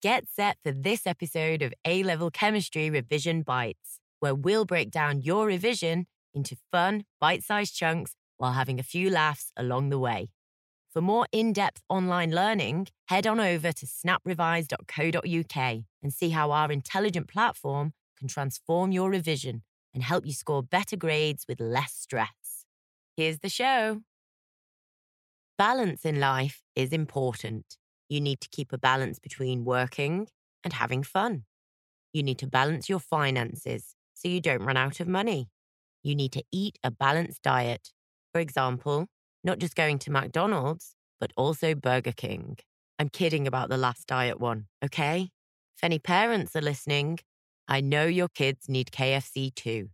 Get set for this episode of A Level Chemistry Revision Bites, where we'll break down your revision into fun, bite sized chunks while having a few laughs along the way. For more in depth online learning, head on over to snaprevise.co.uk and see how our intelligent platform can transform your revision and help you score better grades with less stress. Here's the show. Balance in life is important. You need to keep a balance between working and having fun. You need to balance your finances so you don't run out of money. You need to eat a balanced diet. For example, not just going to McDonald's, but also Burger King. I'm kidding about the last diet one, okay? If any parents are listening, I know your kids need KFC too.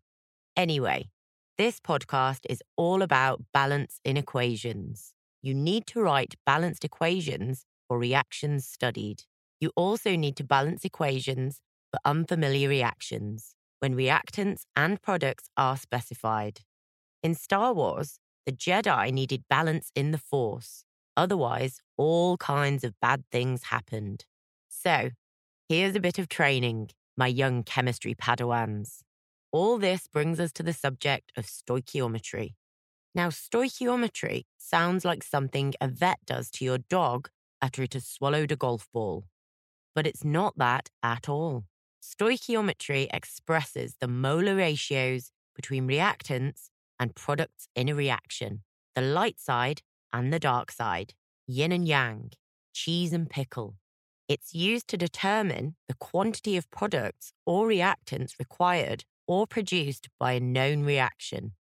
Anyway, this podcast is all about balance in equations. You need to write balanced equations for reactions studied. You also need to balance equations for unfamiliar reactions when reactants and products are specified. In Star Wars, the Jedi needed balance in the Force. Otherwise, all kinds of bad things happened. So, here's a bit of training, my young chemistry padawans. All this brings us to the subject of stoichiometry. Now, stoichiometry sounds like something a vet does to your dog after it has swallowed a golf ball. But it's not that at all. Stoichiometry expresses the molar ratios between reactants and products in a reaction, the light side and the dark side, yin and yang, cheese and pickle. It's used to determine the quantity of products or reactants required or produced by a known reaction.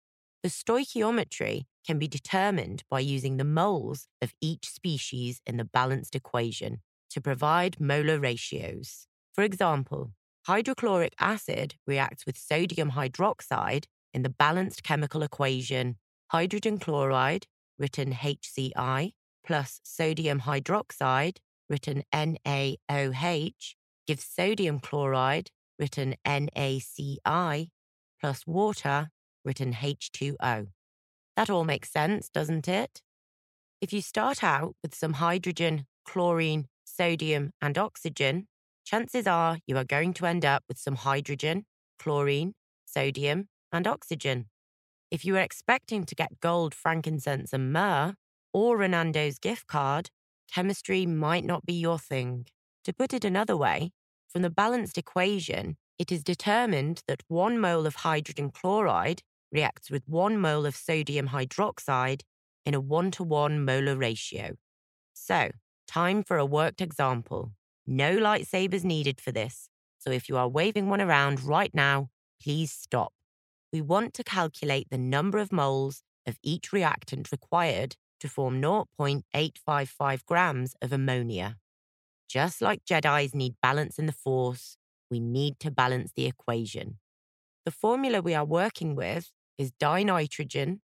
The stoichiometry can be determined by using the moles of each species in the balanced equation to provide molar ratios. For example, hydrochloric acid reacts with sodium hydroxide in the balanced chemical equation hydrogen chloride, written HCl, plus sodium hydroxide, written NaOH, gives sodium chloride, written NaCl, plus water, written H2O. That all makes sense, doesn't it? If you start out with some hydrogen, chlorine, sodium, and oxygen, chances are you are going to end up with some hydrogen, chlorine, sodium, and oxygen. If you are expecting to get gold, frankincense, and myrrh, or a Nando's gift card, chemistry might not be your thing. To put it another way, from the balanced equation, it is determined that one mole of hydrogen chloride reacts with one mole of sodium hydroxide in a one to one molar ratio. So, time for a worked example. No lightsabers needed for this. So, if you are waving one around right now, please stop. We want to calculate the number of moles of each reactant required to form 0.855 grams of ammonia. Just like Jedi's need balance in the Force, we need to balance the equation. The formula we are working with is dinitrogen,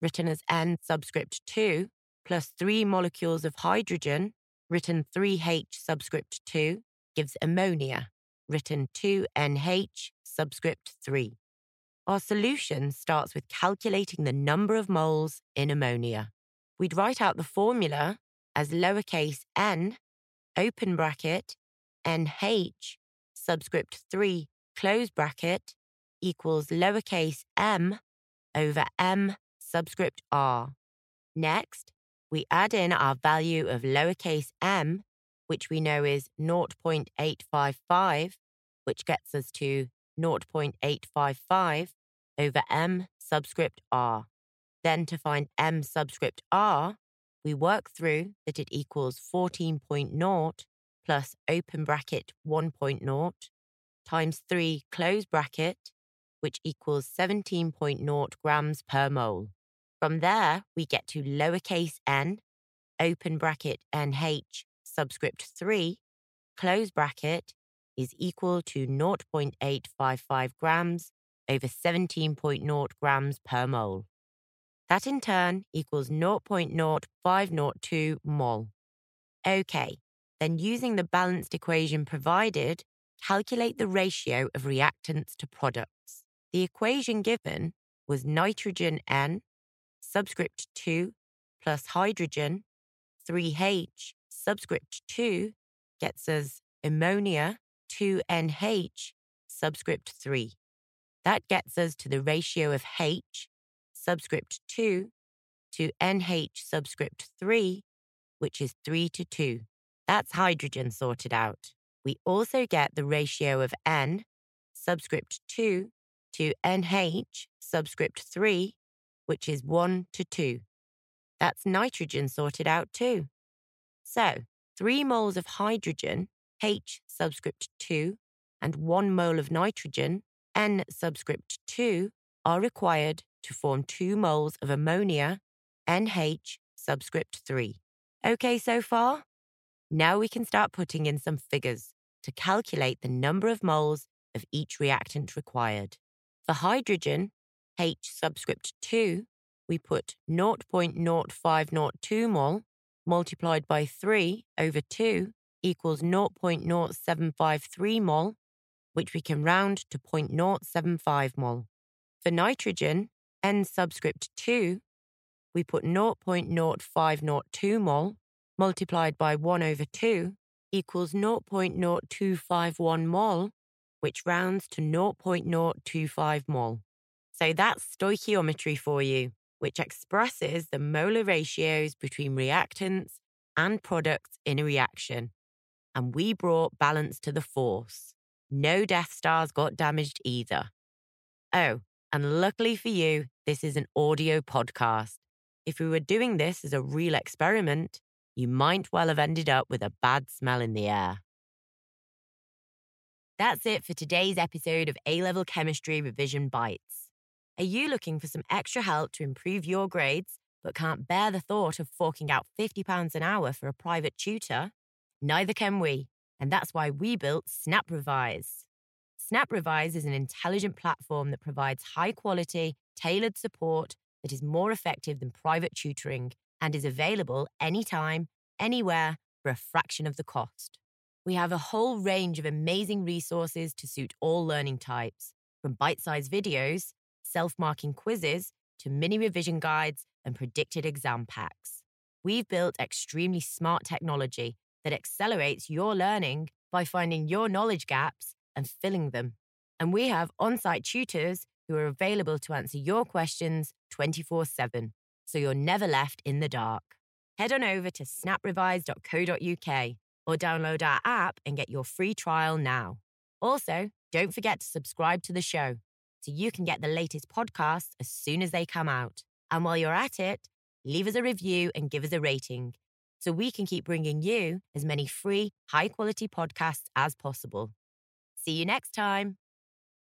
written as N subscript 2, plus three molecules of hydrogen, written 3H subscript 2, gives ammonia, written 2NH subscript 3. Our solution starts with calculating the number of moles in ammonia. We'd write out the formula as lowercase n, open bracket, NH, subscript 3, close bracket, equals lowercase m over m subscript r. Next, we add in our value of lowercase m, which we know is 0.855, which gets us to 0.855 over m subscript r. Then to find m subscript r, we work through that it equals 14.0 plus open bracket 1.0 times 3 close bracket which equals 17.0 grams per mole. From there, we get to lowercase n, open bracket nh, subscript 3, close bracket, is equal to 0.855 grams over 17.0 grams per mole. That in turn equals 0.0502 mol. Okay, then using the balanced equation provided, calculate the ratio of reactants to products. The equation given was nitrogen N, subscript 2, plus hydrogen, 3H, subscript 2, gets us ammonia 2NH subscript 3. That gets us to the ratio of H subscript 2 to NH subscript 3, which is 3 to 2. That's hydrogen sorted out. We also get the ratio of N subscript 2 to NH subscript 3, which is 1 to 2. That's nitrogen sorted out too. So, 3 moles of hydrogen, H subscript 2, and 1 mole of nitrogen, N subscript 2, are required to form 2 moles of ammonia, NH subscript 3. Okay so far? Now we can start putting in some figures to calculate the number of moles of each reactant required. For hydrogen, H subscript 2, we put 0.0502 mol multiplied by 3 over 2 equals 0.0753 mol, which we can round to 0.075 mol. For nitrogen, N subscript 2, we put 0.0502 mol multiplied by 1 over 2 equals 0.0251 mol, which rounds to 0.025 mol. So that's stoichiometry for you, which expresses the molar ratios between reactants and products in a reaction. And we brought balance to the force. No Death Stars got damaged either. Oh, and luckily for you, this is an audio podcast. If we were doing this as a real experiment, you might well have ended up with a bad smell in the air. That's it for today's episode of A Level Chemistry Revision Bites. Are you looking for some extra help to improve your grades, but can't bear the thought of forking out £50 an hour for a private tutor? Neither can we, and that's why we built Snap Revise. Snap Revise is an intelligent platform that provides high quality, tailored support that is more effective than private tutoring and is available anytime, anywhere, for a fraction of the cost. We have a whole range of amazing resources to suit all learning types, from bite sized videos, self marking quizzes, to mini revision guides and predicted exam packs. We've built extremely smart technology that accelerates your learning by finding your knowledge gaps and filling them. And we have on site tutors who are available to answer your questions 24 7, so you're never left in the dark. Head on over to snaprevise.co.uk or download our app and get your free trial now. Also, don't forget to subscribe to the show so you can get the latest podcasts as soon as they come out. And while you're at it, leave us a review and give us a rating so we can keep bringing you as many free, high quality podcasts as possible. See you next time.